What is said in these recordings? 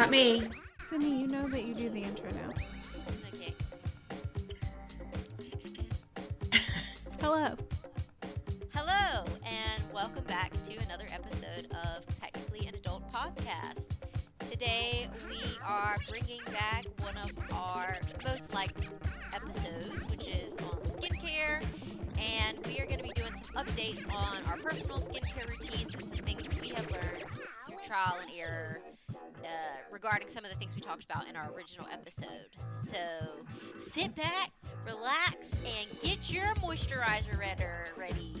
Not me. Sydney, you know that you do the intro now. Okay. Hello. Hello, and welcome back to another episode of Technically an Adult Podcast. Today we are bringing back one of our most liked episodes, which is on skincare, and we are going to be doing some updates on our personal skincare routines and some things we have learned through trial and error uh, regarding some of the things we talked about in our original episode. So sit back, relax, and get your moisturizer redder ready.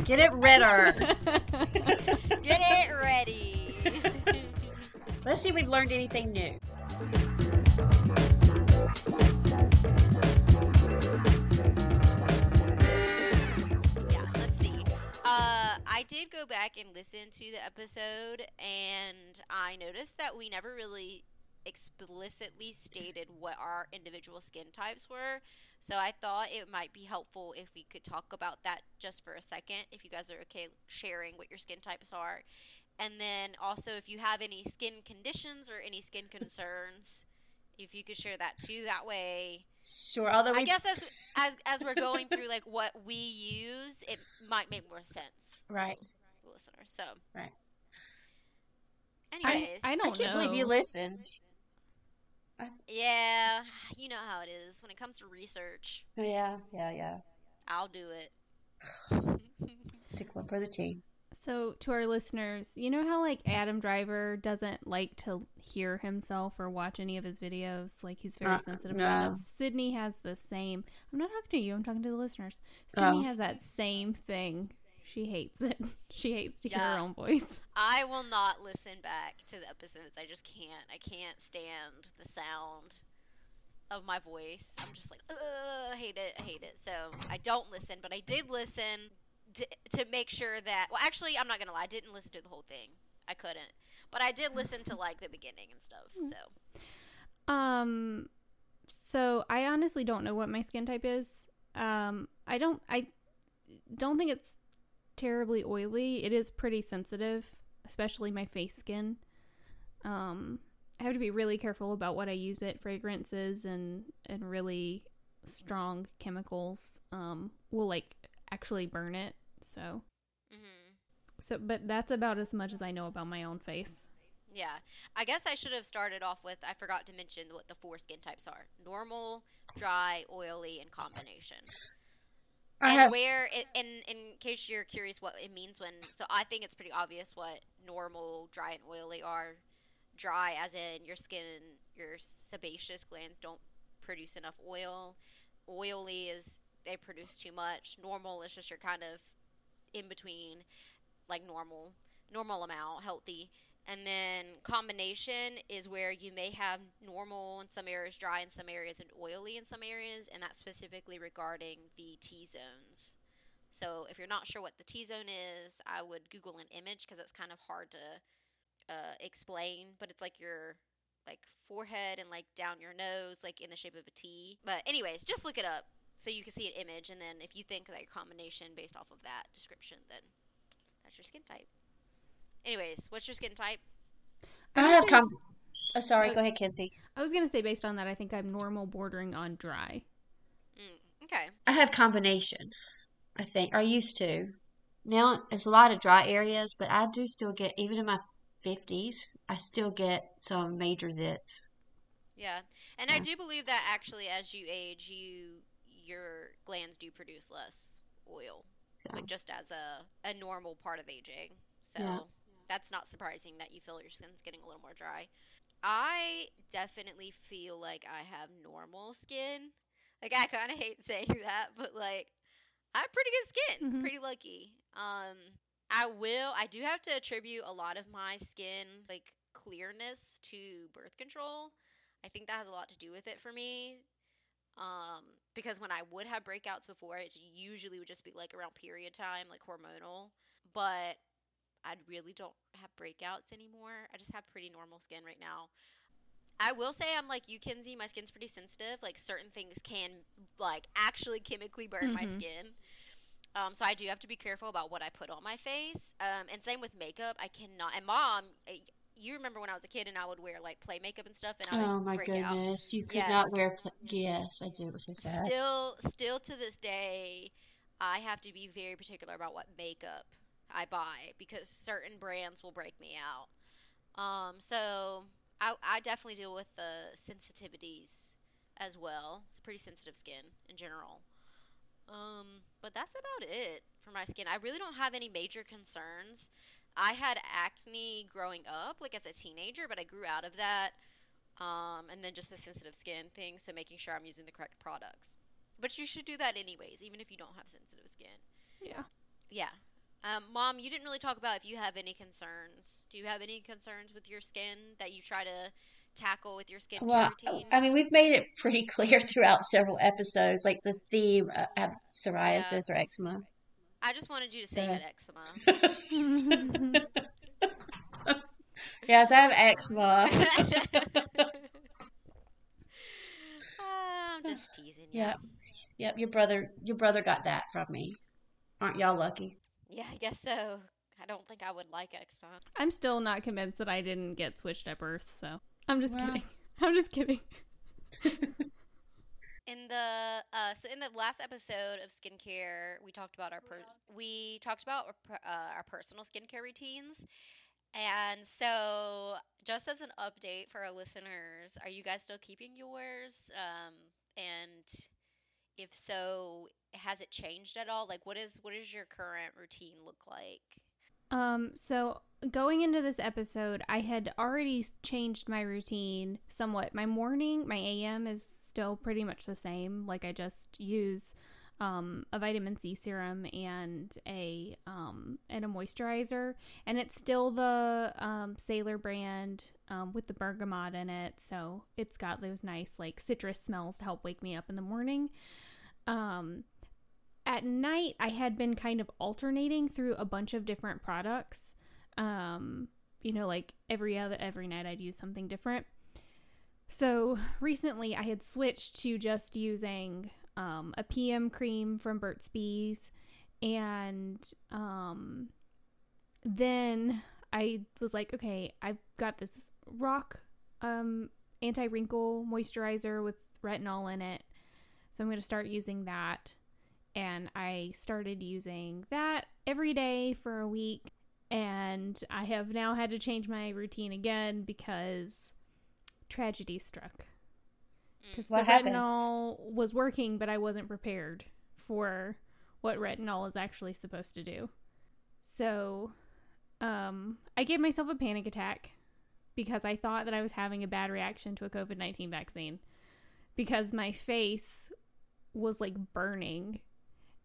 Get it redder. Get it ready. Let's see if we've learned anything new. Did go back and listen to the episode, and I noticed that we never really explicitly stated what our individual skin types were. So I thought it might be helpful if we could talk about that just for a second, if you guys are okay sharing what your skin types are. And then also, if you have any skin conditions or any skin concerns, if you could share that too, that way Sure. Although I guess as as as we're going through like what we use, it might make more sense, right. to the listener. So, Right. anyways, I I don't I can't know. believe you listened. yeah, you know how it is when it comes to research. Yeah, yeah, yeah. I'll do it. Take one for the team. So, to our listeners, you know how like Adam Driver doesn't like to hear himself or watch any of his videos? Like he's very Uh, sensitive no. about it. Sydney has the same. I'm not talking to you. I'm talking to the listeners. Sydney Oh. has that same thing. She hates it. She hates to hear her own voice. I will not listen back to the episodes. I just can't. I can't stand the sound of my voice. I'm just like, ugh, I hate it. I hate it. So I don't listen, but I did listen to, to make sure that. Well, actually, I'm not gonna lie. I didn't listen to the whole thing. I couldn't, but I did listen to like the beginning and stuff. So Um, so I honestly don't know what my skin type is. Um, I don't. I don't think it's terribly oily. It is pretty sensitive, especially my face skin. Um, I have to be really careful about what I use it. Fragrances and and really strong chemicals um will like actually burn it. So hmm so, but that's about as much as I know about my own face. yeah, I guess I should have started off with. I forgot to mention what the four skin types are: normal, dry, oily, and combination. I and have. where it, in in case you're curious what it means when so i think it's pretty obvious what normal dry and oily are dry as in your skin your sebaceous glands don't produce enough oil oily is they produce too much normal is just your kind of in between like normal normal amount healthy and then combination is where you may have normal in some areas, dry in some areas, and oily in some areas, and that's specifically regarding the T zones. So if you're not sure what the T zone is, I would Google an image because it's kind of hard to uh, explain. But it's like your like forehead and like down your nose, like in the shape of a T. But anyways, just look it up so you can see an image, and then if you think that your combination based off of that description, then that's your skin type. Anyways, what's your skin type? I have. think- Com- oh, sorry. Uh, Go ahead, Kenzie. I was gonna say based on that, I think I'm normal, bordering on dry. Mm, okay. I have combination. I think, or used to. Now it's a lot of dry areas, but I do still get, even in my fifties, I still get some major zits. Yeah, and I do believe that actually, as you age, you your glands do produce less oil, So like just as a a normal part of aging. So Yeah. that's not surprising that you feel your skin's getting a little more dry. I definitely feel like I have normal skin. Like I kind of hate saying that, but like I have pretty good skin. Mhm. Pretty lucky. Um, I will. I do have to attribute a lot of my skin like clearness to birth control. I think that has a lot to do with it for me. Um, because when I would have breakouts before, it usually would just be like around period time, like hormonal. But I really don't have breakouts anymore. I just have pretty normal skin right now. I will say I'm like you, Kenzie. My skin's pretty sensitive. Like certain things can like actually chemically burn my Mhm. skin. Um, so I do have to be careful about what I put on my face. Um, and same with makeup. I cannot. And mom, eh, you remember when I was a kid and I would wear like play makeup and stuff, and I would Oh my break out. goodness, you could Yes. not wear. Pl- yes, I do. It was so sad. Still, still to this day, I have to be very particular about what makeup I buy because certain brands will break me out. Um, so I, I definitely deal with the sensitivities as well. It's a pretty sensitive skin in general. Um, but that's about it for my skin. I really don't have any major concerns. I had acne growing up, like as a teenager, but I grew out of that. Um, and then just the sensitive skin thing, so making sure I'm using the correct products. But you should do that anyways, even if you don't have sensitive skin. Yeah. Yeah. Um, Mom, you didn't really talk about if you have any concerns. Do you have any concerns with your skin that you try to tackle with your skincare Well, routine? I mean, we've made it pretty clear throughout several episodes, like the theme of have psoriasis or eczema. I just wanted you to say you So- had eczema. Yes, I have eczema. Oh, I'm just teasing you. Yep. Yep, your brother your brother got that from me. Aren't y'all lucky? Yeah, I guess so. I don't think I would like eczema. I'm still not convinced that I didn't get switched at birth, so I'm just Well. kidding. I'm just kidding. In the uh, so in the last episode of skincare, we talked about our per- we talked about our, uh, our personal skincare routines, and so just as an update for our listeners, are you guys still keeping yours? Um, and if so, has it changed at all? Like, what is what does your current routine look like? Um, so going into this episode, I had already changed my routine somewhat. My morning, my AM is still pretty much the same. Like I just use um, a vitamin C serum and a um, and a moisturizer, and it's still the um, Sailor brand um, with the bergamot in it. So it's got those nice like citrus smells to help wake me up in the morning. Um, at night I had been kind of alternating through a bunch of different products. Um, you know, like every other every night I'd use something different. So recently I had switched to just using um, a PM cream from Burt's Bees and um, then I was like, okay, I've got this RoC um, anti wrinkle moisturizer with retinol in it. So I'm going to start using that and I started using that every day for a week. And I have now had to change my routine again because tragedy struck. Because the happened? retinol was working, but I wasn't prepared for what retinol is actually supposed to do. So, um, I gave myself a panic attack because I thought that I was having a bad reaction to a COVID 19 vaccine because my face was like burning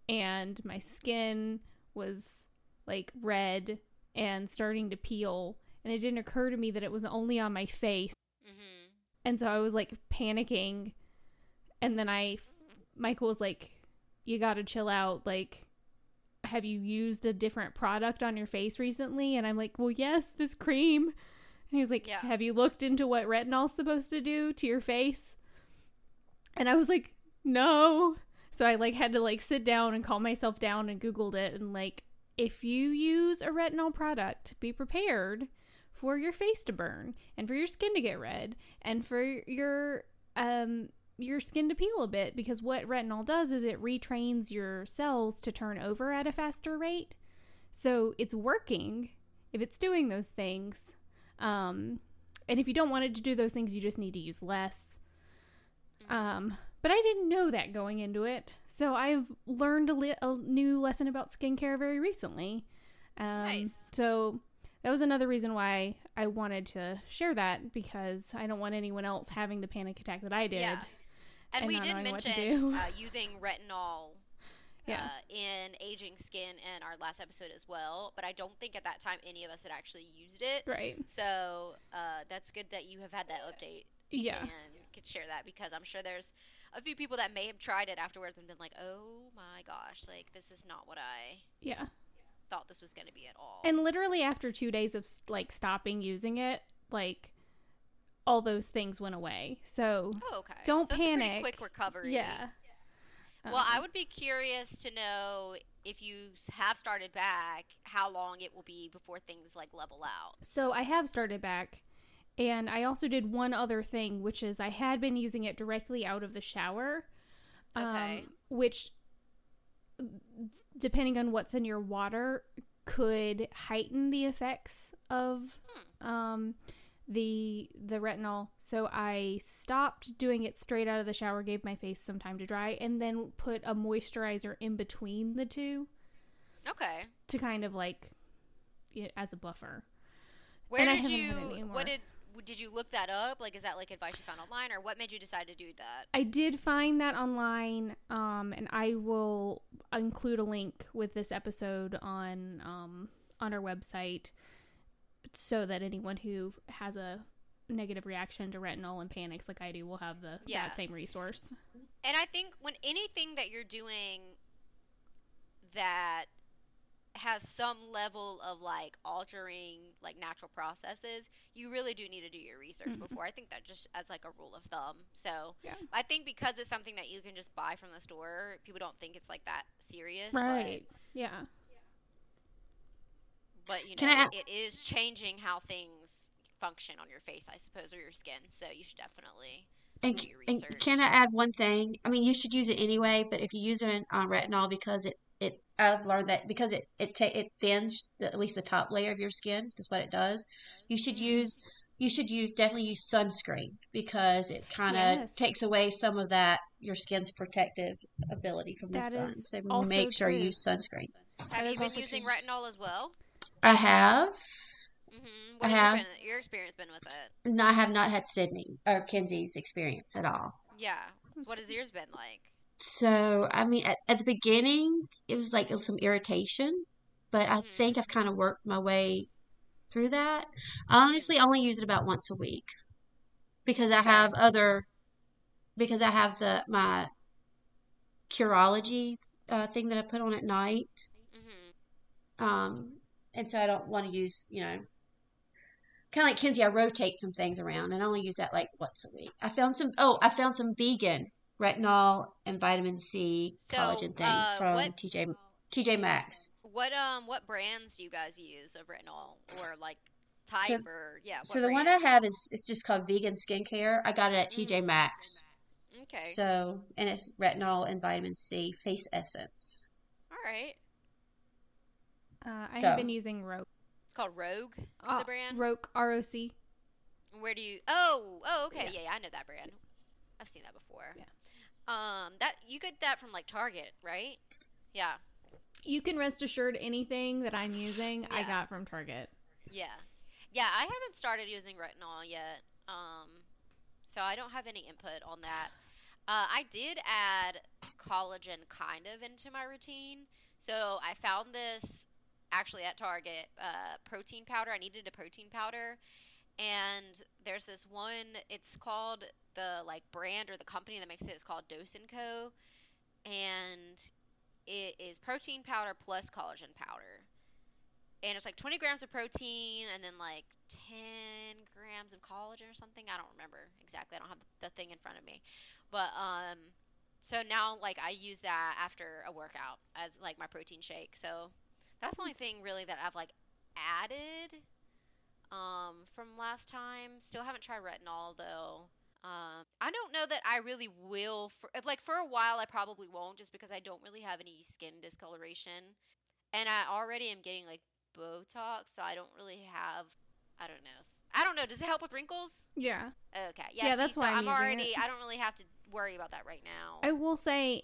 and my skin was like red and starting to peel. And it didn't occur to me that it was only on my face. Mm-hmm. And so I was like panicking. And then I, Michael was like, you gotta chill out. Like, have you used a different product on your face recently? And I'm like, well, yes, this cream. And he was like, Yeah. have you looked into what retinol's supposed to do to your face? And I was like, no. So I like had to like sit down and calm myself down and googled it and like if you use a retinol product, be prepared for your face to burn and for your skin to get red and for your um your skin to peel a bit because what retinol does is it retrains your cells to turn over at a faster rate. So it's working if it's doing those things. Um and if you don't want it to do those things, you just need to use less. Um, but I didn't know that going into it. So I've learned a, li- a new lesson about skincare very recently. Um, Nice. So that was another reason why I wanted to share that because I don't want anyone else having the panic attack that I did. Yeah. And, and we did knowing what to mention uh, using retinol Yeah. uh, in aging skin in our last episode as well, but I don't think at that time any of us had actually used it. Right. So uh, that's good that you have had that update Yeah. and could share that because I'm sure there's a few people that may have tried it afterwards and been like, "Oh my gosh, like this is not what I Yeah. thought this was going to be at all." And literally after two days of like stopping using it, like all those things went away. So oh, okay. don't so It's a pretty panic. quick recovery. yeah. Well, I um, would be curious to know if you have started back, how long it will be before things like level out. So I have started back, and I also did one other thing, which is I had been using it directly out of the shower. Okay. Um, which, depending on what's in your water, could heighten the effects of um, the the retinol. So I stopped doing it straight out of the shower, gave my face some time to dry, and then put a moisturizer in between the two Okay. to kind of like as a buffer. Where And did you? What did? Did you look that up? Like, is that like advice you found online, or what made you decide to do that? I did find that online, um, and I will include a link with this episode on um, on our website, so that anyone who has a negative reaction to retinol and panics like I do will have the Yeah. that same resource. And I think when anything that you're doing that has some level of like altering like natural processes, you really do need to do your research mm-hmm. before. I think that just as like a rule of thumb. So Yeah. I think because it's something that you can just buy from the store, people don't think it's like that serious. Right? Yeah. But, but you know, I it is changing how things function on your face, I suppose, or your skin. So you should definitely And, do your and research. can I add one thing? I mean, you should use it anyway, but if you use it on uh, retinol because it, it I've learned that because it it ta- it thins the, at least the top layer of your skin. is what it does. You should use you should use definitely use sunscreen because it kind of Yes. takes away some of that your skin's protective ability from the That sun. is So also make sure you use sunscreen. Have That you been using true. retinol as well? I have. Mm-hmm. What has have. your, been, your experience been with it? No, I have not had Sydney or Kenzie's experience at all. Yeah. So what has yours been like? So, I mean, at, at the beginning, it was like some irritation, but I Mhm. think I've kind of worked my way through that. Honestly I honestly only use it about once a week because I have other, because I have the, my Curology uh, thing that I put on at night. Mm-hmm. Um, and so I don't want to use, you know, kind of like Kenzie, I rotate some things around and I only use that like once a week. I found some, oh, I found some vegan retinol and vitamin C So, collagen thing uh, from what- TJ TJ Maxx. What um what brands do you guys use of retinol or like type or yeah? What So the one I have is it's just called vegan skincare. I got it at TJ Mm. Maxx. Okay. So and it's retinol and vitamin C face essence. All right. Uh, I So- have been using Rogue. It's called Rogue. Uh, the brand? Roke R O C. Where do you? Oh, oh, okay. Yeah. Yeah. yeah, I know that brand. I've seen that before. Yeah. Um, that you get that from like Target, right? Yeah. You can rest assured anything that I'm using, I got from Target. Yeah. Yeah, I haven't started using retinol yet. Um, so I don't have any input on that. Uh, I did add collagen kind of into my routine. So I found this actually at Target uh, protein powder. I needed a protein powder. And there's this one, it's called the like brand or the company that makes it is called Dose & Co. And it is protein powder plus collagen powder. And it's like 20 grams of protein and then like 10 grams of collagen or something. I don't remember exactly. I don't have the thing in front of me. But um so now like i use that after a workout as like my protein shake. So that's the only thing really that i've like added um from last time. Still haven't tried retinol though um, I don't know that I really will. For, like for a while, I probably won't, just because I don't really have any skin discoloration, and I already am getting like Botox, so I don't really have. I don't know. I don't know. Does it help with wrinkles? Yeah. Okay. Yeah. Yeah, see, that's so why I'm I'm already. it. I don't really have to worry about that right now. I will say,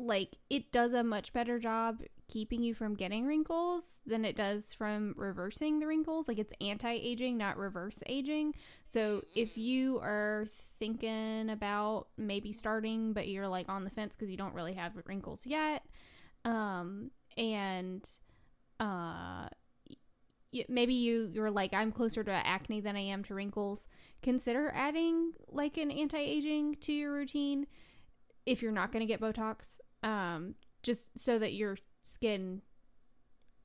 like, it does a much better job keeping you from getting wrinkles than it does from reversing the wrinkles. Like, it's anti aging, not reverse aging. So, if you are thinking about maybe starting, but you're like on the fence because you don't really have wrinkles yet, um, and uh, y- maybe you you're like I'm closer to acne than I am to wrinkles. Consider adding like an anti-aging to your routine if you're not going to get Botox, um, just so that your skin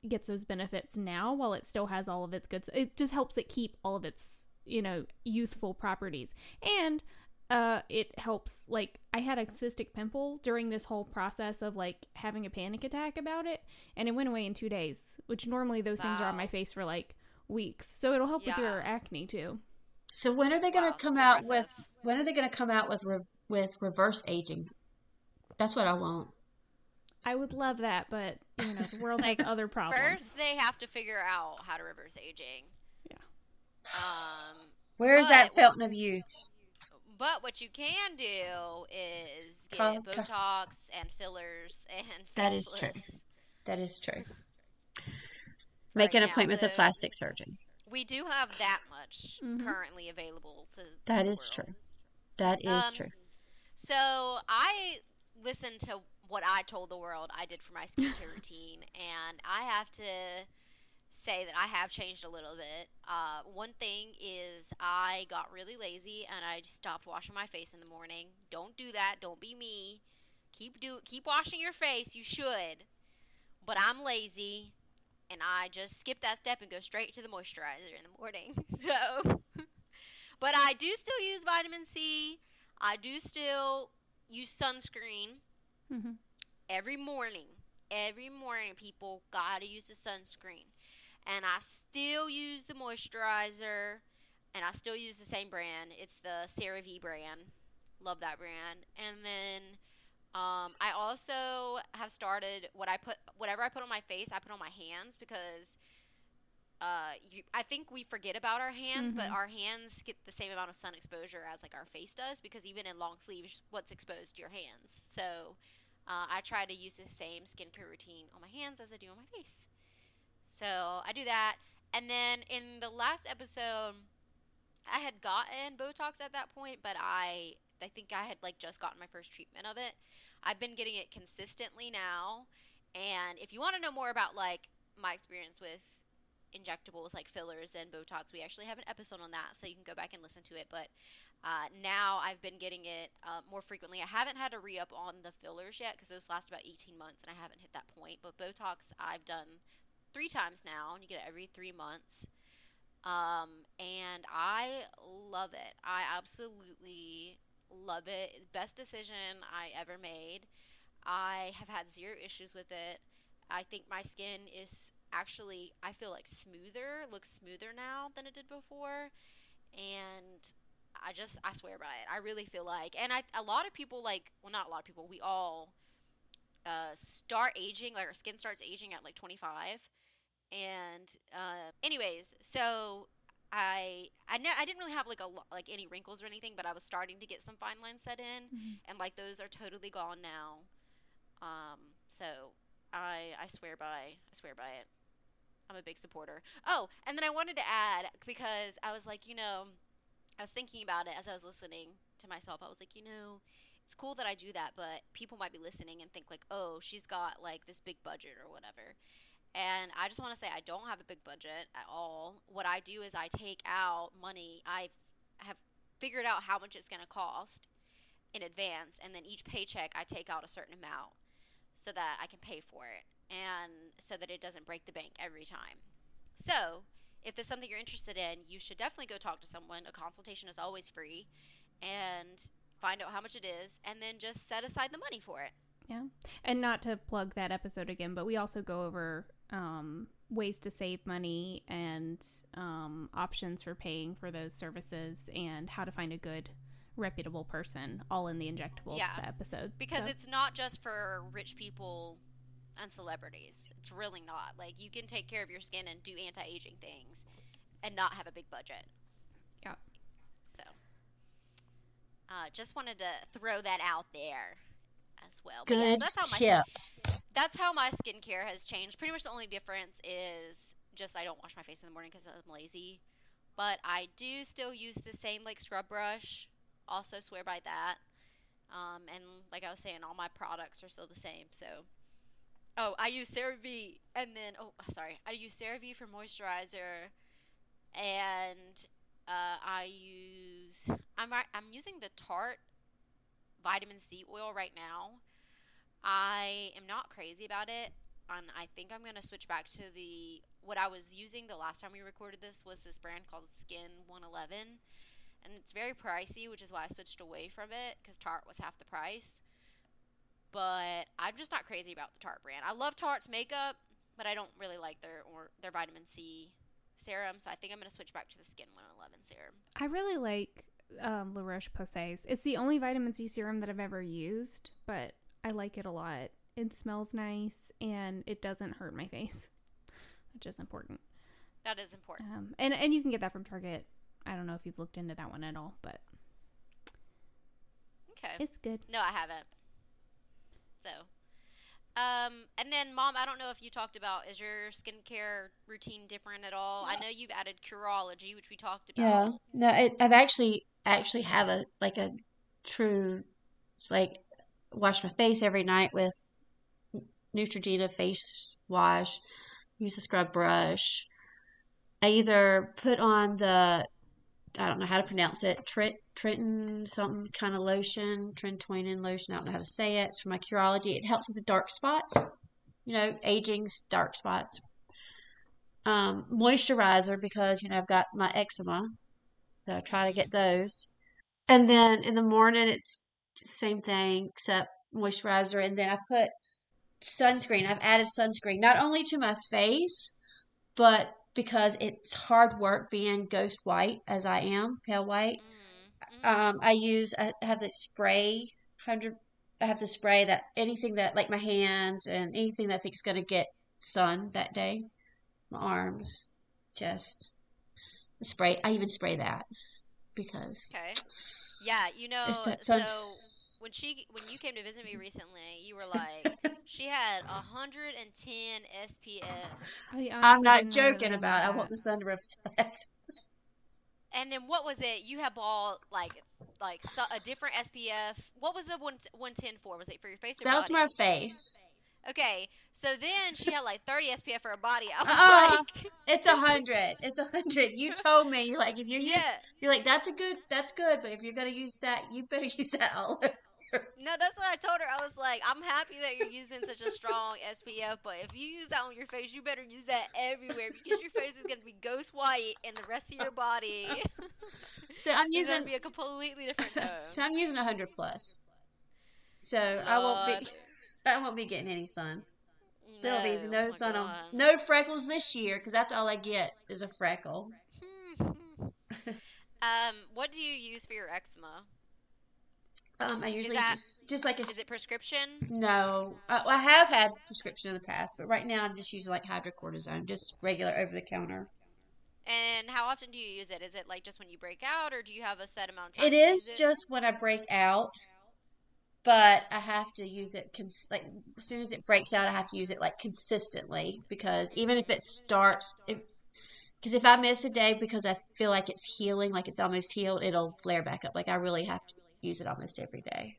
gets those benefits now while it still has all of its good. It just helps it keep all of its you know youthful properties. And Uh, it helps. Like I had a cystic pimple during this whole process of like having a panic attack about it, and it went away in two days. Which normally those things are on my face for like weeks, so it'll help with your acne too. So when are they going to Wow, come that's out with when are they going to come out with re with reverse aging? That's what I want. I would love that, but you know the world It's has like, other problems. First, they have to figure out how to reverse aging. Yeah. Um, Where is that fountain of youth? but what you can do is get Come- come- Botox and fillers and That face true. That is true. Make Right an now, appointment with a plastic surgeon. We do have that much Mhm. currently available to. to That the is world. true. That is Um, true. So I listened to what I told the world I did for my skincare routine, and I have to say that I have changed a little bit. Uh, one thing is I got really lazy and I just stopped washing my face in the morning. Don't do that. Don't be me. Keep do keep washing your face. You should, but I'm lazy. And I just skip that step and go straight to the moisturizer in the morning. So, but I do still use vitamin C. I do still use sunscreen Mhm. every morning. Every morning, people gotta use the sunscreen. And I still use the moisturizer, and I still use the same brand. It's the CeraVe brand. Love that brand. And then um, I also have started what I put, whatever I put on my face, I put on my hands because uh, you, I think we forget about our hands, but Mhm. our hands get the same amount of sun exposure as like our face does because even in long sleeves, what's exposed to your hands. So uh, I try to use the same skincare routine on my hands as I do on my face. So I do that, and then in the last episode, I had gotten Botox at that point, but I I think I had like just gotten my first treatment of it. I've been getting it consistently now, and if you want to know more about like my experience with injectables like fillers and Botox, we actually have an episode on that, so you can go back and listen to it. But uh, now I've been getting it uh, more frequently. I haven't had a re up on the fillers yet because those last about 18 months, and I haven't hit that point. But Botox, I've done three times now, and you get it every three months. Um, and I love it. I absolutely love it. Best decision I ever made. I have had zero issues with it. I think my skin is actually, I feel like smoother, looks smoother now than it did before. And I just, I swear by it. I really feel like, and I, a lot of people, like, well, not a lot of people, we all uh, start aging, like our skin starts aging at like 25 and uh, anyways, so I I know I didn't really have like a lo- like any wrinkles or anything, but I was starting to get some fine lines set in, Mhm. and like those are totally gone now. Um, so I I swear by I swear by it. I'm a big supporter. Oh, and then I wanted to add because I was like, you know, I was thinking about it as I was listening to myself. I was like, you know, it's cool that I do that, but people might be listening and think like, oh, she's got like this big budget or whatever. And I just want to say I don't have a big budget at all. What I do is I take out money. I have figured out how much it's going to cost in advance, and then each paycheck I take out a certain amount so that I can pay for it and so that it doesn't break the bank every time. So, if there's something you're interested in, you should definitely go talk to someone. A consultation is always free and find out how much it is and then just set aside the money for it. Yeah. And not to plug that episode again, but we also go over um, ways to save money and um, options for paying for those services and how to find a good, reputable person, all in the injectables Yeah. episode. because So- it's not just for rich people and celebrities. It's really not. Like you can take care of your skin and do anti-aging things and not have a big budget. Yeah. So, uh, just wanted to throw that out there as well. But yes, Good that's how my tip. that's how my skincare has changed. Pretty much the only difference is just I don't wash my face in the morning because I'm lazy. But I do still use the same like scrub brush. Also swear by that. Um, and like I was saying, all my products are still the same. So, oh, I use CeraVe, and then oh, sorry, I use CeraVe for moisturizer, and uh, I use I'm I'm using the Tarte vitamin C oil right now. I am not crazy about it, and I think I'm gonna switch back to the what I was using the last time we recorded this was this brand called Skin 111, and it's very pricey, which is why I switched away from it because Tarte was half the price. But I'm just not crazy about the Tarte brand. I love Tarte's makeup, but I don't really like their or their vitamin C serum. So I think I'm gonna switch back to the Skin 111 serum. I really like um, La Roche Posay's. It's the only vitamin C serum that I've ever used, but I like it a lot. It smells nice and it doesn't hurt my face, which is important. That is important. Um, and and you can get that from Target. I don't know if you've looked into that one at all, but Okay. it's good. No, I haven't. So, um, and then, mom, I don't know if you talked about is your skincare routine different at all? I know you've added Curology, which we talked about. Yeah. No, it, I've actually actually have a like a true like wash my face every night with Neutrogena face wash. Use a scrub brush. I either put on the I don't know how to pronounce it. Trent Trenton something kind of lotion, Trentoinen lotion. I don't know how to say it. It's for my Curology. It helps with the dark spots. You know, aging dark spots. Um, moisturizer because you know I've got my eczema, so I try to get those. And then in the morning it's the same thing except moisturizer. And then I put sunscreen. I've added sunscreen not only to my face, but because it's hard work being ghost white as I am, pale white. Mm, mm. Um, I use I have the spray hundred. I have the spray that anything that like my hands and anything that I think is gonna get sun that day, my arms, chest. Spray. I even spray that because Okay. Yeah, you know, so when she when you came to visit me recently, you were like she had 110 SPF. I honestly I'm not didn't know that joking about. had I want the sun to reflect. And then what was it? You had bought like like so, a different SPF. What was the one 110 for? Was it for your face or That was my face. Okay, so then she had like 30 SPF for her body. I was Uh-uh. like, It's a hundred. It's a hundred. You told me you're like if you're yeah. you're like that's a good that's good, but if you're gonna use that, you better use that all over. No, that's what I told her. I was like, I'm happy that you're using such a strong SPF, but if you use that on your face, you better use that everywhere because your face is gonna be ghost white, and the rest of your body So I'm is gonna using be a completely different tone. so I'm using a hundred plus. So I won't be I won't be getting any sun. There'll be oh no my sun on no freckles this year because that's all I get is a freckle. um, what do you use for your eczema? Um, I usually that- just, like a Is it prescription? no. I, I have had prescription in the past, but right now I'm just using like hydrocortisone, just regular over the counter. And how often do you use it? Is it like just when you break out, or do you have a set amount of time? It is use just when I break out, but I have to use it cons- like as soon as it breaks out, I have to use it like consistently because even if it starts, because if I miss a day because I feel like it's healing, like it's almost healed, it'll flare back up. Like I really have to use it almost every day.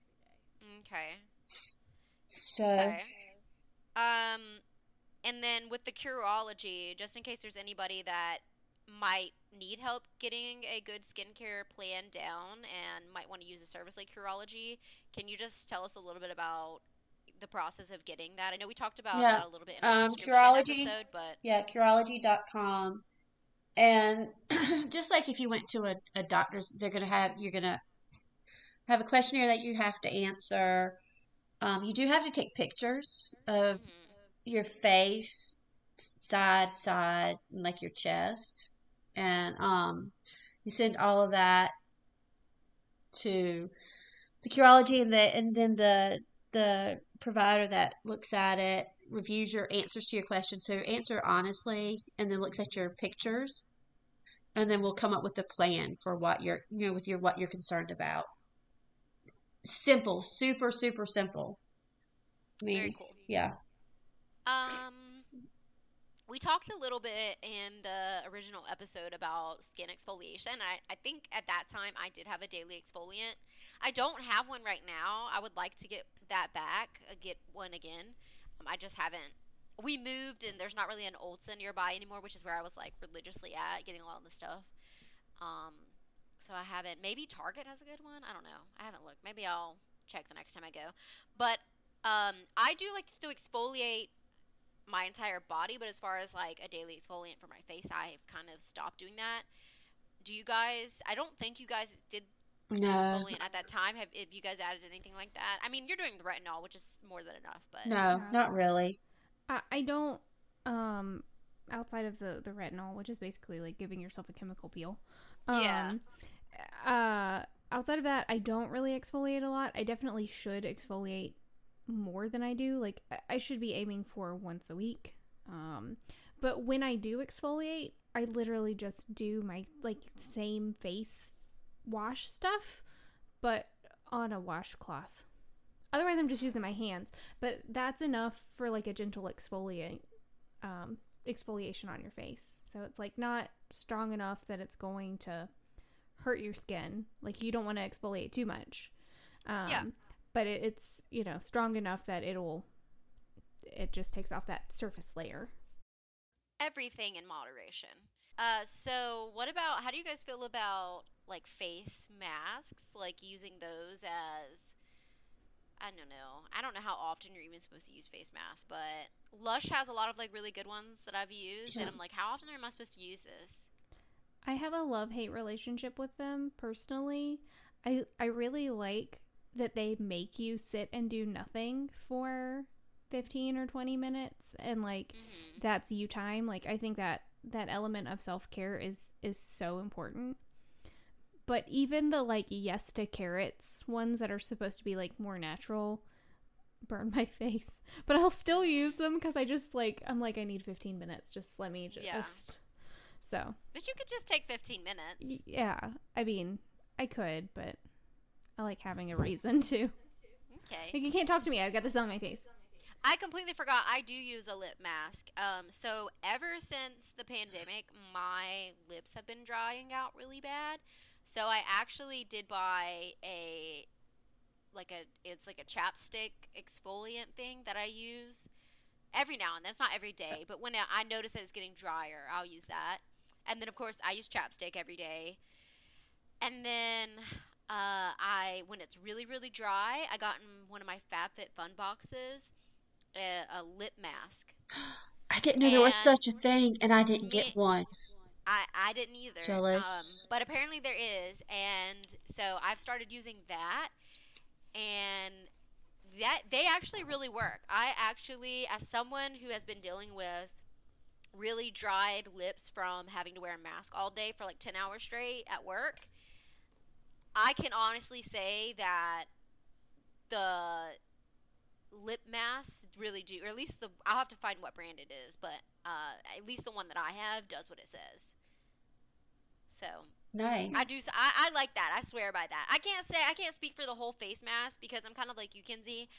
Okay. So Okay. Um, and then with the Curology, just in case there's anybody that might need help getting a good skincare plan down and might want to use a service like Curology, can you just tell us a little bit about the process of getting that? I know we talked about Yeah. that a little bit in our Um, Curology- episode, but yeah, Curology.com. And just like if you went to a, a doctor's, they're gonna have you're gonna have a questionnaire that you have to answer. Um, you do have to take pictures of mhm. your face, side, side, and like your chest. And um, you send all of that to the Curology, and the and then the the provider that looks at it reviews your answers to your questions. So answer honestly, and then looks at your pictures, and then we'll come up with a plan for what you're you know with your what you're concerned about. Simple, super, super simple. I mean, Very cool. yeah. Um, we talked a little bit in the original episode about skin exfoliation. I, I think at that time I did have a daily exfoliant. I don't have one right now. I would like to get that back, uh, get one again. Um, I just haven't. We moved and there's not really an Ulta nearby anymore, which is where I was like religiously at, getting a lot of the stuff. Um, so I haven't. Maybe Target has a good one. I don't know. I haven't looked. Maybe I'll check the next time I go. But um, I do like to still exfoliate my entire body, but as far as like a daily exfoliant for my face, I've kind of stopped doing that. do you guys? I don't think you guys did No. exfoliant at that time. Have, have you guys added anything like that? I mean, you're doing the retinol, which is more than enough, but No, not really. I, I don't um outside of the the retinol, which is basically like giving yourself a chemical peel. Um, Yeah. Uh outside of that, I don't really exfoliate a lot. I definitely should exfoliate more than I do. Like I- should be aiming for once a week. Um but when I do exfoliate, I literally just do my like same face wash stuff, but on a washcloth. Otherwise, I'm just using my hands. But that's enough for like a gentle exfoliate, um, exfoliation on your face. So it's like not strong enough that it's going to hurt your skin. Like you don't want to exfoliate too much. Um, Yeah. But it, it's you know strong enough that it'll it just takes off that surface layer. everything in moderation. Uh, so what about how do you guys feel about like face masks? Like using those as I don't know. I don't know how often you're even supposed to use face masks, but Lush has a lot of like really good ones that I've used, and I'm like, how often am I supposed to use this? I have a love hate relationship with them personally. I I really like that they make you sit and do nothing for 15 or 20 minutes and like hmm that's you time. Like I think that that element of self-care is is so important. But even the like yes to carrots ones that are supposed to be like more natural burn my face. But I'll still use them cuz I just like I'm like I need 15 minutes. Just let me just Yeah. So But you could just take 15 Y- minutes. Yeah, I mean, I could, but I like having a reason to. Okay. Like, you can't talk to me. I've got this on my face. I completely forgot I do use a lip mask. Um, so ever since the pandemic, my lips have been drying out really bad. So I actually did buy a like a it's like a chapstick exfoliant thing that I use every now and then. It's not every day, but when I notice that it's getting drier, I'll use that. And then of course I use chapstick every day. And then uh, I when it's really really dry, I got in one of my FabFitFun boxes a, a lip mask. I didn't know there was such a thing, and I didn't get one. I, I didn't either. Jealous. Um, but apparently there is, and so I've started using that, and that they actually really work. I actually, as someone who has been dealing with really dried lips from having to wear a mask all day for like ten hours straight at work, I can honestly say that the lip masks really do, or at least the I'll have to find what brand it is, but uh, at least the one that I have does what it says. So Nice. I do. I like that. I swear by that. I can't say I can't speak for the whole face mask because I'm kind of like you, Kenzie.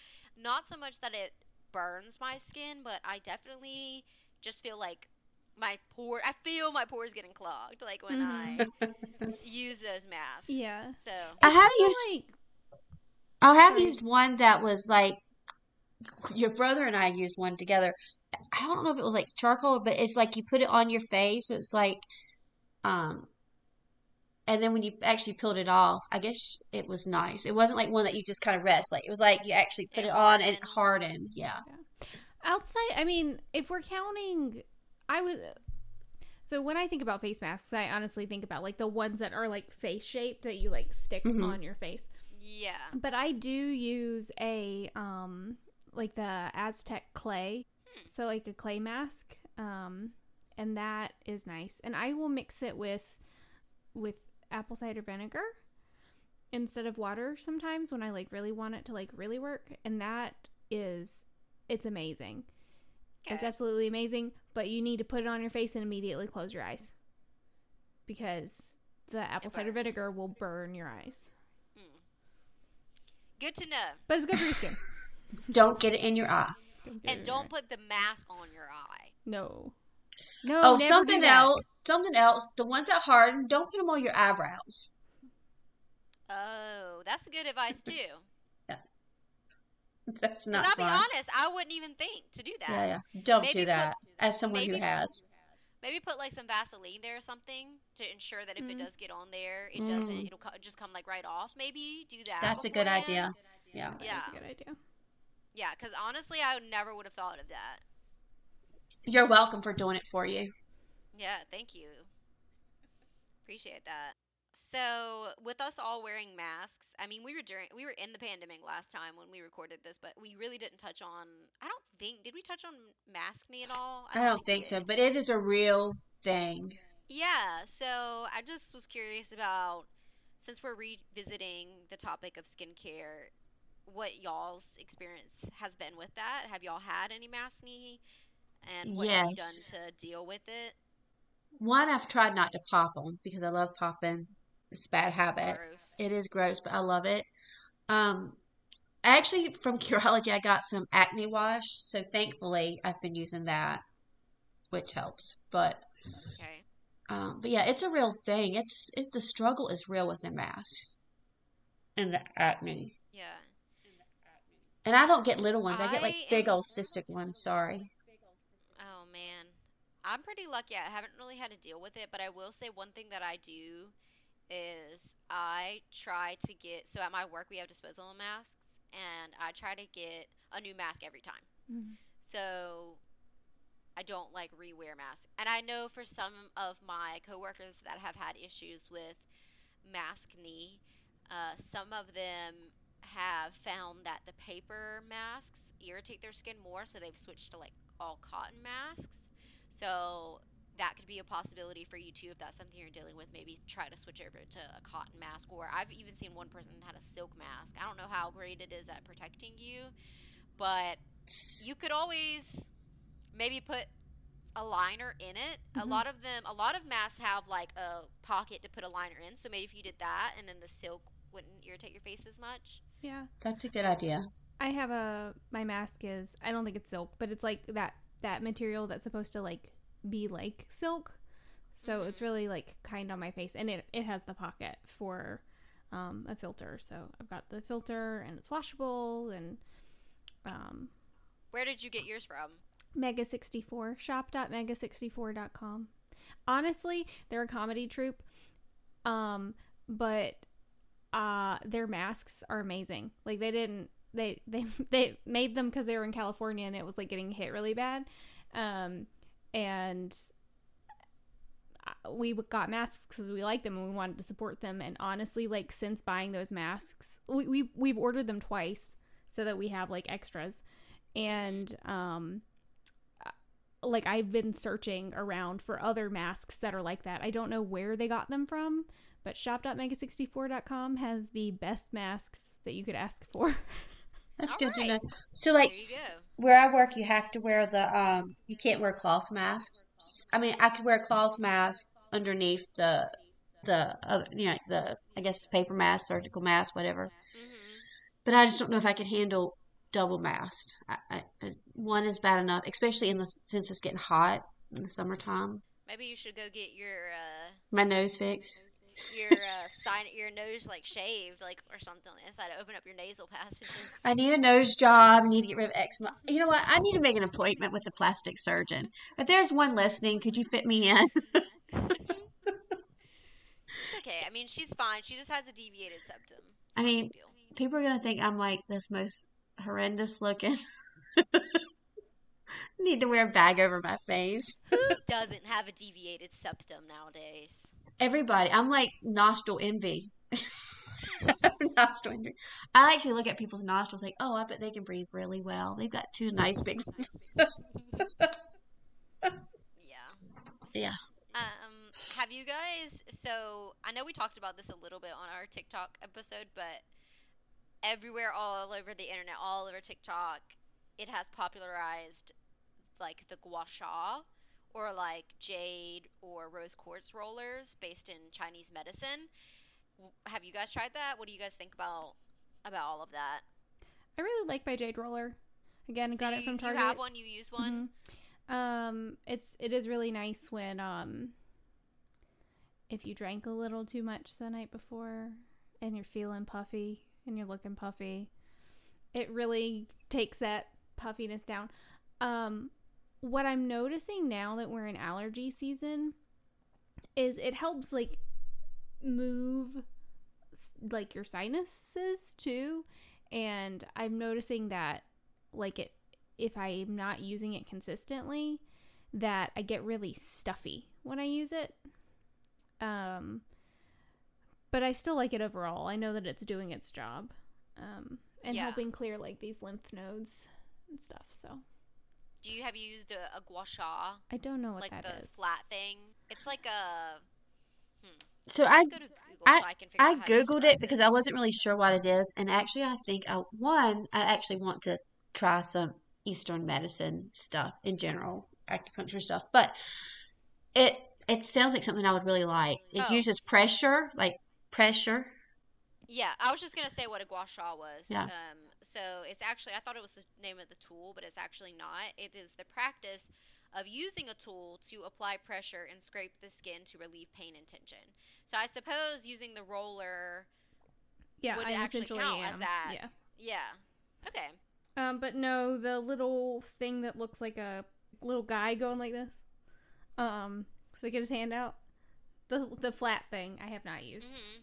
Not so much that it burns my skin, but I definitely just feel like my pore. I feel my pores getting clogged, like when I use those masks. Yeah. So I have Kinda used. like I have Sorry. used one that was like your brother and I used one together. I don't know if it was like charcoal, but it's like you put it on your face. It's like, um, and then when you actually peeled it off, I guess it was nice. It wasn't like one that you just kind of rest. Like it was like you actually put It it on and it hardened. hardened. Yeah. Outside. I mean, if we're counting, I would. So when I think about face masks, I honestly think about like the ones that are like face shaped that you like stick Mhm. on your face. yeah, But I do use a um like the Aztec clay. So like a clay mask. Um and that is nice. And I will mix it with with apple cider vinegar instead of water sometimes when I like really want it to like really work and that is it's amazing. It's absolutely amazing, but you need to put it on your face and immediately close your eyes. Because the apple cider burns. vinegar will burn your eyes. Mm. good to know. But it's good for your skin. Don't get it in your eye. Don't And don't put the mask on your eye. No. No. Oh, something else. Something else. The ones that harden, don't put them on your eyebrows. Oh, that's good advice too. Yes. That's not I'll be honest, I wouldn't even think to do that. Yeah, yeah. Don't Maybe do put- that. As someone who has. Maybe put like some Vaseline there or something to ensure that if it Mhm. does get on there, it doesn't. Mm. It'll co- just come like right off. Maybe do that. That's a good beforehand. idea. Yeah. That is Yeah. a good idea. Yeah, because honestly, I never would have thought of that. You're welcome for doing it for you. Yeah, thank you. Appreciate that. So, with us all wearing masks, I mean, we were during we were in the pandemic last time when we recorded this, but we really didn't touch on. I don't think did we touch on maskne at all? I don't think we so, but it is a real thing. Yeah, so I just was curious about since we're revisiting the topic of skincare, what y'all's experience has been with that. Have y'all had any maskne, and what have you done to deal with it? One, I've tried not to pop them because I love popping. It's a bad habit. Gross. It is gross, but I love it. Um, actually, from Curology, I got some acne wash, so thankfully I've been using that, which helps. But Okay. um, but yeah, it's a real thing. It's it the struggle is real with the mask and the acne. Yeah. And I don't get little ones. I get like big am- old cystic ones. Sorry. Oh man. I'm pretty lucky. I haven't really had to deal with it, but I will say one thing that I do is I try to get so at my work we have disposable masks and I try to get a new mask every time. Mhm. So I don't like rewear masks. And I know for some of my coworkers that have had issues with maskne, uh, some of them have found that the paper masks irritate their skin more, so they've switched to like all cotton masks. So that could be a possibility for you too if that's something you're dealing with. Maybe try to switch over to a cotton mask, or I've even seen one person had a silk mask. I don't know how great it is at protecting you, but you could always maybe put a liner in it. A Mhm. lot of them, a lot of masks have like a pocket to put a liner in. So maybe if you did that, and then the silk wouldn't irritate your face as much. Yeah. That's a good idea. I have a my mask is I don't think it's silk, but it's like that that material that's supposed to like be like silk. So it's really like kind on my face and it it has the pocket for um, a filter. So I've got the filter and it's washable and um, Where did you get yours from? Mega64 shop.mega64.com. Honestly, they're a comedy troupe. Um, but uh their masks are amazing. Like they didn't they they they made them cuz they were in California and it was like getting hit really bad. Um and uh, we got masks because we like them and we wanted to support them and honestly like since buying those masks we, we we've ordered them twice so that we have like extras and um like I've been searching around for other masks that are like that. I don't know where they got them from, but shop.mega64.com has the best masks that you could ask for. That's All good to know. So like there you go. Where I work, you have to wear the um. You can't wear cloth masks. I mean, I could wear a cloth mask underneath the the other, you know, the I guess paper mask, surgical mask, whatever. hmm But I just don't know if I could handle double masked. I, I, I- one is bad enough, especially in the since it's getting hot in the summertime. Maybe you should go get your uh, My nose fixed. Your uh, sign your nose like shaved like or something inside to open up your nasal passages. I need a nose job. I need to get rid of eczema. You know what? I need to make an appointment with a plastic surgeon. If there's one listening, could you fit me in? It's okay. I mean, she's fine. She just has a deviated septum. It's I mean- People are gonna think I'm like this most horrendous looking. Need to wear a bag over my face. who doesn't have a deviated septum nowadays? Everybody, I'm like nostril envy. nostril envy. I actually look at people's nostrils like, oh, I bet they can breathe really well. They've got two nice big ones. Yeah. Yeah. Um, have you guys? So I know we talked about this a little bit on our TikTok episode, but everywhere, all over the internet, all over TikTok, it has popularized like the gua sha or like jade or rose quartz rollers based in Chinese medicine. Have you guys tried that? What do you guys think about about all of that? I really like my Jade Roller. Again, I So got you, it from Target. you have one. You use one. Mhm. Um, it's it is really nice when um if you drank a little too much the night before and you're feeling puffy and you're looking puffy. It really takes that puffiness down. Um, what I'm noticing now that we're in allergy season is it helps like move like your sinuses too and i'm noticing that like it if i'm not using it consistently that i get really stuffy when i use it Um, but I still like it overall. I know that it's doing its job. Um, and Yeah. helping clear like these lymph nodes and stuff. So Do you have you used a, a gua sha? I don't know what like that the is. flat thing? It's like a. Hmm. So I Let's go to Google so I can figure I out how googled it because I wasn't really sure what it is, and actually I think I one I actually want to try some Eastern medicine stuff in general, acupuncture stuff, but it it sounds like something I would really like. It Oh. uses pressure, like pressure. Yeah, I was just gonna say what a gua sha was. Yeah. Um, so it's actually I thought it was the name of the tool, but it's actually not. It is the practice of using a tool to apply pressure and scrape the skin to relieve pain and tension. So I suppose using the roller. yeah, would I actually count am. as that. Yeah. Yeah. Okay. Um, but no, the little thing that looks like a little guy going like this. Um, so get his hand out. The the flat thing I have not used. hmm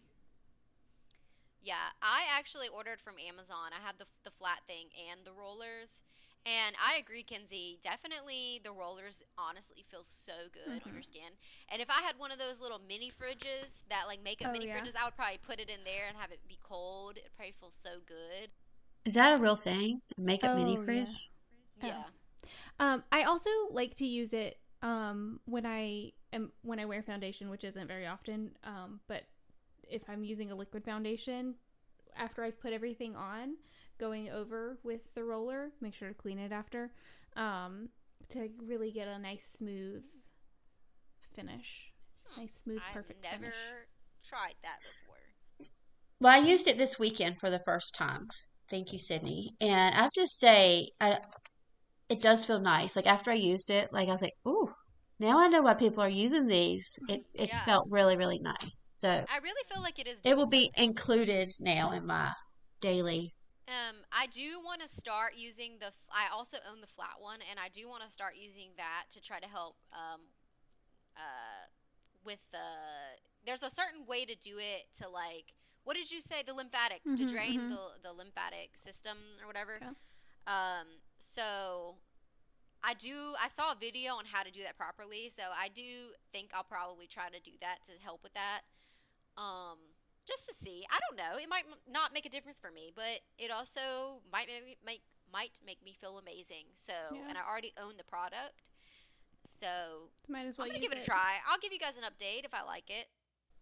Yeah, I actually ordered from Amazon. I have the the flat thing and the rollers. And I agree, Kenzie. Definitely, the rollers honestly feel so good on your skin. And if I had one of those little mini fridges that like make up Oh, mini yeah. fridges, I would probably put it in there and have it be cold. It probably feels so good. Is that a real thing? Makeup mini Oh, yeah. fridge? Oh. Yeah. Um, I also like to use it um when I am when I wear foundation, which isn't very often. Um, but if I'm using a liquid foundation, after I've put everything on, going over with the roller, make sure to clean it after, um, to really get a nice smooth finish. Nice smooth, perfect finish. I've never finish. tried that before. Well, I used it this weekend for the first time. Thank you, Sydney. And I have to say, I, it does feel nice. Like after I used it, like I was like, ooh, now I know why people are using these. It it Yeah. felt really, really nice. So I really feel like it is. it will be something. included now in my daily. Um, I do want to start using the. I also own the flat one, and I do want to start using that to try to help. Um, uh, with the there's a certain way to do it to like what did you say the lymphatic to Mhm, drain mhm. the the lymphatic system or whatever. Yeah. Um, so I do. I saw a video on how to do that properly, so I do think I'll probably try to do that to help with that. Um, just to see. I don't know. It might not make a difference for me, but it also might make make might make me feel amazing. So, Yeah. and I already own the product, so Might as well I'm gonna give it a try. I'll give you guys an update if I like it.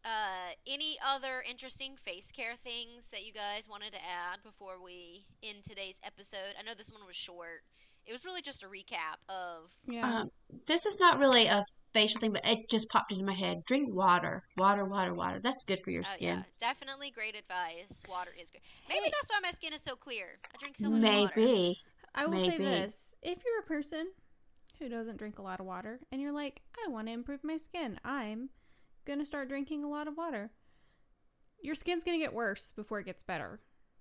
Uh, any other interesting face care things that you guys wanted to add before we end today's episode? I know this one was short. It was really just a recap of Yeah. Um, this is not really a facial thing, but it just popped into my head. Drink water, water, water, water. That's good for your oh skin. yeah, definitely great advice. Water is great. Maybe Hey. that's why my skin is so clear. I drink so much water. Maybe. I will say this: if you're a person who doesn't drink a lot of water, and you're like, I want to improve my skin, I'm gonna start drinking a lot of water. Your skin's gonna get worse before it gets better.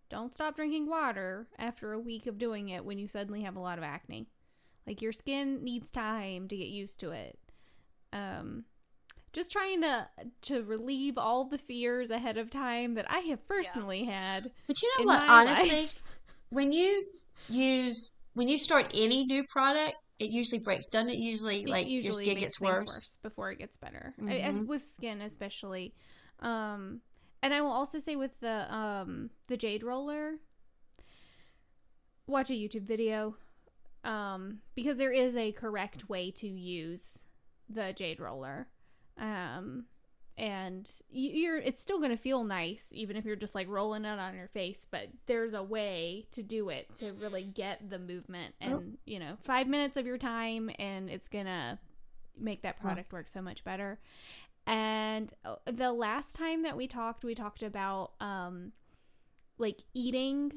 Don't stop drinking water after a week of doing it when you suddenly have a lot of acne. Like your skin needs time to get used to it. Um, just trying to to relieve all the fears ahead of time that I have personally had. But you know in what? Honestly, life. when you use when you start any new product, it usually breaks. Doesn't it usually It like your usually skin makes gets things worse? before it gets better I- I- with skin especially um and i will also say with the um the jade roller watch a youtube video um because there is a correct way to use the jade roller um and you- you're it's still going to feel nice even if you're just like rolling it on your face but there's a way to do it to really get the movement and you know five minutes of your time and it's gonna make that product work so much better and uh, the last time that we talked we talked about um like eating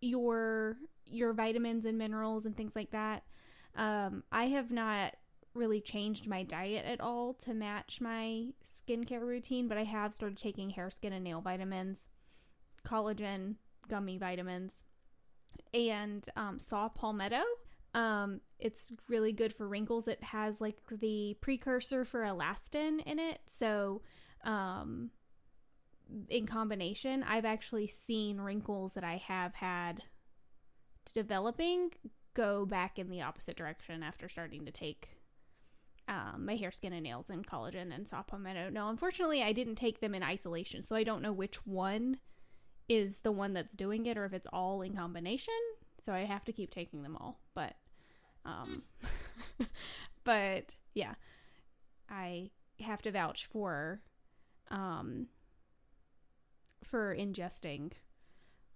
your your vitamins and minerals and things like that um i have not really changed my diet at all to match my skincare routine, but I have started taking hair, skin, and nail vitamins, collagen, gummy vitamins, and um, saw palmetto. Um, it's really good for wrinkles. It has like the precursor for elastin in it, so um, in combination, I've actually seen wrinkles that I have had developing go back in the opposite direction after starting to take um, my hair, skin, and nails, and collagen and saw palmetto. Now, unfortunately, I didn't take them in isolation, so I don't know which one is the one that's doing it or if it's all in combination. So I have to keep taking them all. But, um, but yeah, I have to vouch for, um, for ingesting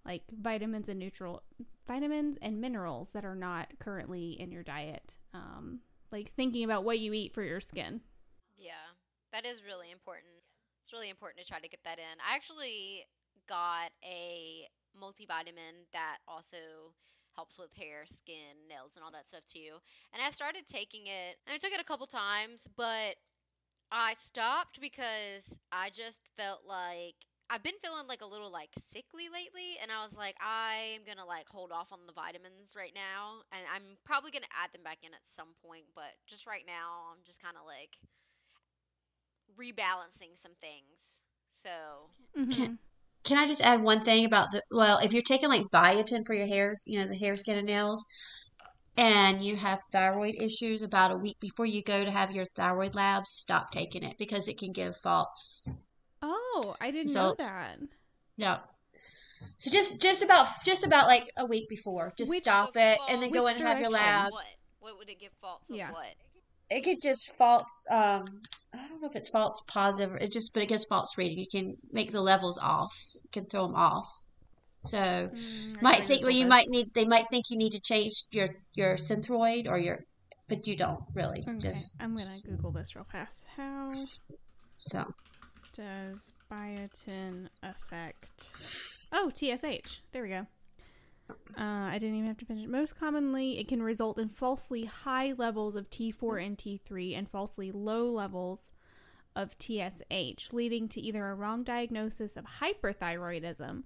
like vitamins and neutral vitamins and minerals that are not currently in your diet. Um, like thinking about what you eat for your skin. Yeah, that is really important. It's really important to try to get that in. I actually got a multivitamin that also helps with hair, skin, nails, and all that stuff too. And I started taking it, and I took it a couple times, but I stopped because I just felt like I've been feeling like a little like sickly lately, and I was like, I'm gonna like hold off on the vitamins right now, and I'm probably gonna add them back in at some point, but just right now, I'm just kind of like rebalancing some things. So, mm-hmm. Can, can I just add one thing about the well, if you're taking like biotin for your hairs, you know, the hair, skin, and nails, and you have thyroid issues about a week before you go to have your thyroid labs, stop taking it because it can give false Oh, I didn't Results. know that. No. So just just about just about like a week before, just Which- stop it and then go in and have your labs. what? What would it give false of Yeah. what? It could just false. Um, I don't know if it's false positive. It just, but it gives false reading. You can make the levels off. You can throw them off. So Mm, might think well, you this. might need. They might think you need to change your your synthroid or your, but you don't really. Okay, Just I'm gonna Google this real fast. How so. does biotin affect? Oh, TSH. There we go. Uh, I didn't even have to finish. Most commonly, it can result in falsely high levels of T4 and T3 and falsely low levels of TSH, leading to either a wrong diagnosis of hyperthyroidism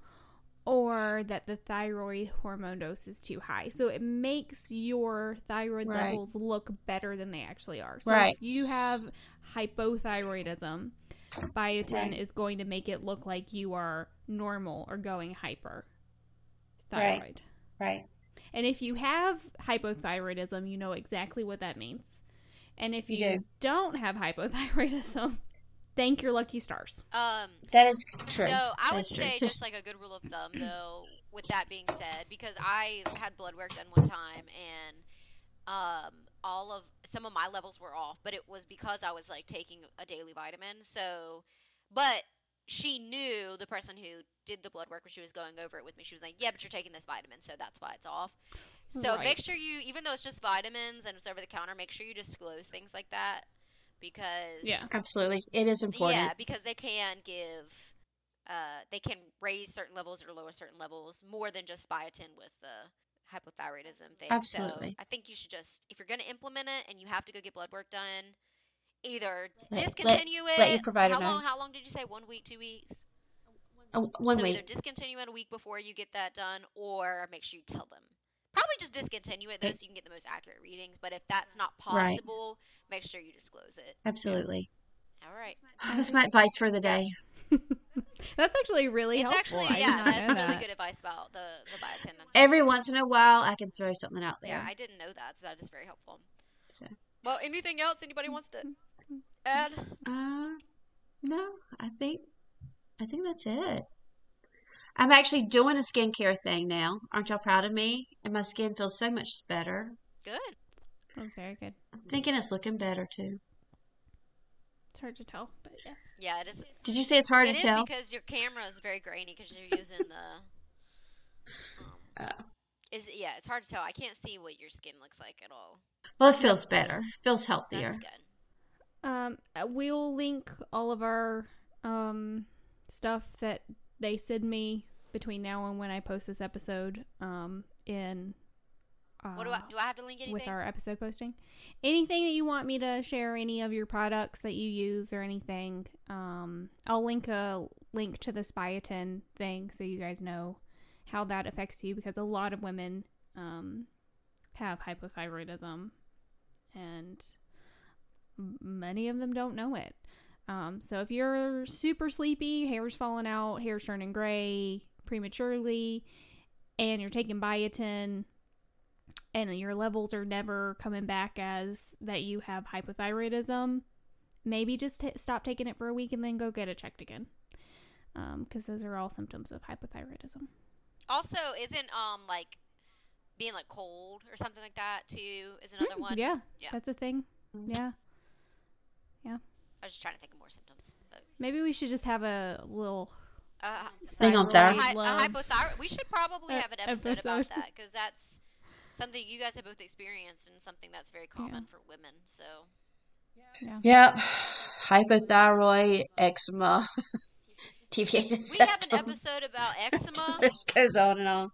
or that the thyroid hormone dose is too high. So it makes your thyroid Right. levels look better than they actually are. So Right. if you have hypothyroidism, biotin Right. is going to make it look like you are normal or going hyper. Thyroid. Right. And if you have hypothyroidism, you know exactly what that means. And if You you, do. don't have hypothyroidism, thank your lucky stars. Um, That is true. So I would That's true. say So- just like a good rule of thumb, though. With that being said, because I had blood work done one time, and um, all of some of my levels were off, but it was because I was like taking a daily vitamin. So, but she knew the person who did the blood work when she was going over it with me. She was like, "Yeah, but you're taking this vitamin, so that's why it's off." So Right. make sure you, even though it's just vitamins and it's over the counter, make sure you disclose things like that because Yeah. Absolutely, it is important. yeah, because they can give, uh, they can raise certain levels or lower certain levels more than just biotin with the hypothyroidism thing. Absolutely. So I think you should just, if you're going to implement it and you have to go get blood work done, either Let- let- discontinue it. let your provider how know. long? How long did you say? One week, two weeks. Oh, one so week. either discontinue it a week before you get that done, or make sure you tell them. Probably just discontinue it though, so you can get the most accurate readings. But if that's not Right. possible, make sure you disclose it. Absolutely. All right. That's my advice for the day. That's actually really it's helpful. actually yeah, that's know really that. good advice about the the biotin. Every once in a while, I can throw something out there. Yeah, I didn't know that, so that is very helpful. So- Well, anything else anybody wants to add? Uh, no, I think, I think that's it. I'm actually doing a skincare thing now. Aren't y'all proud of me? And my skin feels so much better. Good. That's very good. I'm thinking it's looking better too. It's hard to tell, but yeah. Yeah, it is. Did you say it's hard It to is tell? because your camera is very grainy because you're using the. Um, Oh. is yeah, it's hard to tell. I can't see what your skin looks like at all. Well, it feels better. feels healthier. That's good. Um, uh, we'll link all of our um stuff that they send me between now and when I post this episode. Um, in uh, What do I do? I have to link anything? with our episode posting. Anything that you want me to share, any of your products that you use or anything, um, I'll link a link to this biotin thing so you guys know how that affects you because a lot of women um, have hypothyroidism and many of them don't know it. Um, so if you're super sleepy, hair's falling out, hair's turning gray prematurely, and you're taking biotin, and your levels are never coming back as that you have hypothyroidism, maybe just t- stop taking it for a week and then go get it checked again. Because those are all symptoms of hypothyroidism. Also, isn't um like being like cold or something like that too is another one. Mm, Yeah, Yeah. that's a thing. Yeah. I was just trying to think of more symptoms. But, Maybe we should just have a little uh, Thing on a, Thyroid hy- a hypothyroid. We should probably have an episode, about that because that's something you guys have both experienced and something that's very common for women. So Yeah. Yep. Hypothyroid, eczema, deviated we have an episode about eczema. This goes on and on.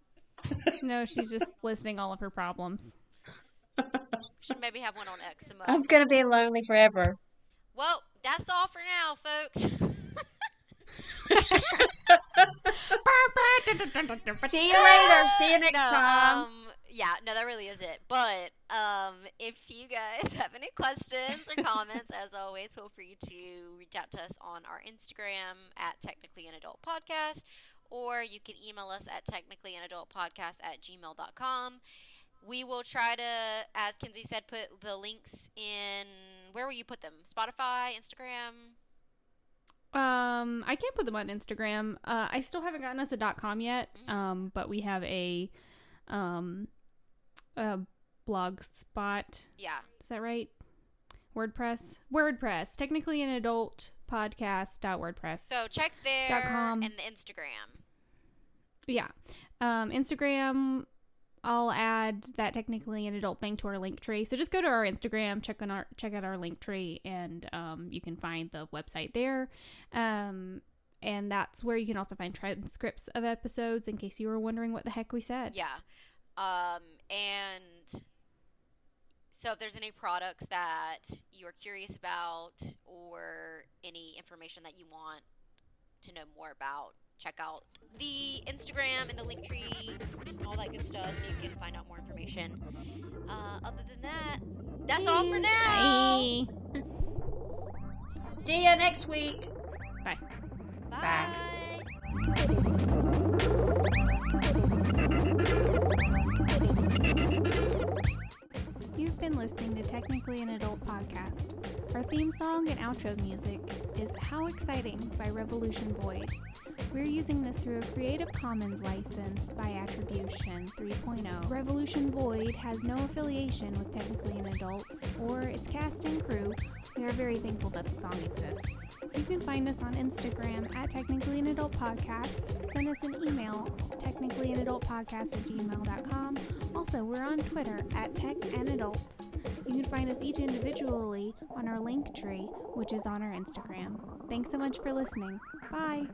No, she's just listing all of her problems. We should maybe have one on eczema. I'm gonna be lonely forever. Well, that's all for now, folks. See you later. See you next no, time. Um, yeah, no, that really is it. But um, if you guys have any questions or comments, as always, feel free to reach out to us on our Instagram at Technically an Adult Podcast, or you can email us at technically an adult podcast at gmail.com. We will try to, as Kenzie said, put the links in. Where will you put them? Spotify, Instagram? Um, I can't put them on Instagram. Uh, I still haven't gotten us a .com yet. Um, but we have a um a blog spot. Yeah. Is that right? WordPress. WordPress. Technically an adult podcast. WordPress. So check there Dot com. and the Instagram. yeah. Um, Instagram. I'll add that technically an adult thing to our link tree. So just go to our Instagram, check on our check out our link tree, and um, you can find the website there. Um, and that's where you can also find transcripts of episodes in case you were wondering what the heck we said. Yeah. Um, and so if there's any products that you are curious about or any information that you want to know more about, check out the Instagram and the link tree all that good stuff so you can find out more information. Uh, other than that, that's all for now. Bye. See you next week. Bye. Bye. You've been listening to Technically an Adult Podcast. Our theme song and outro music is How Exciting by Revolution Void. We're using this through a Creative Commons license by Attribution 3.0. Revolution Void has no affiliation with Technically an Adult or its cast and crew. We are very thankful that the song exists. You can find us on Instagram at Technically an Adult Podcast. Send us an email, technically an adult podcast at gmail.com. Also, we're on Twitter at Tech and Adult. You can find us each individually on our link tree, which is on our Instagram. Thanks so much for listening. Bye.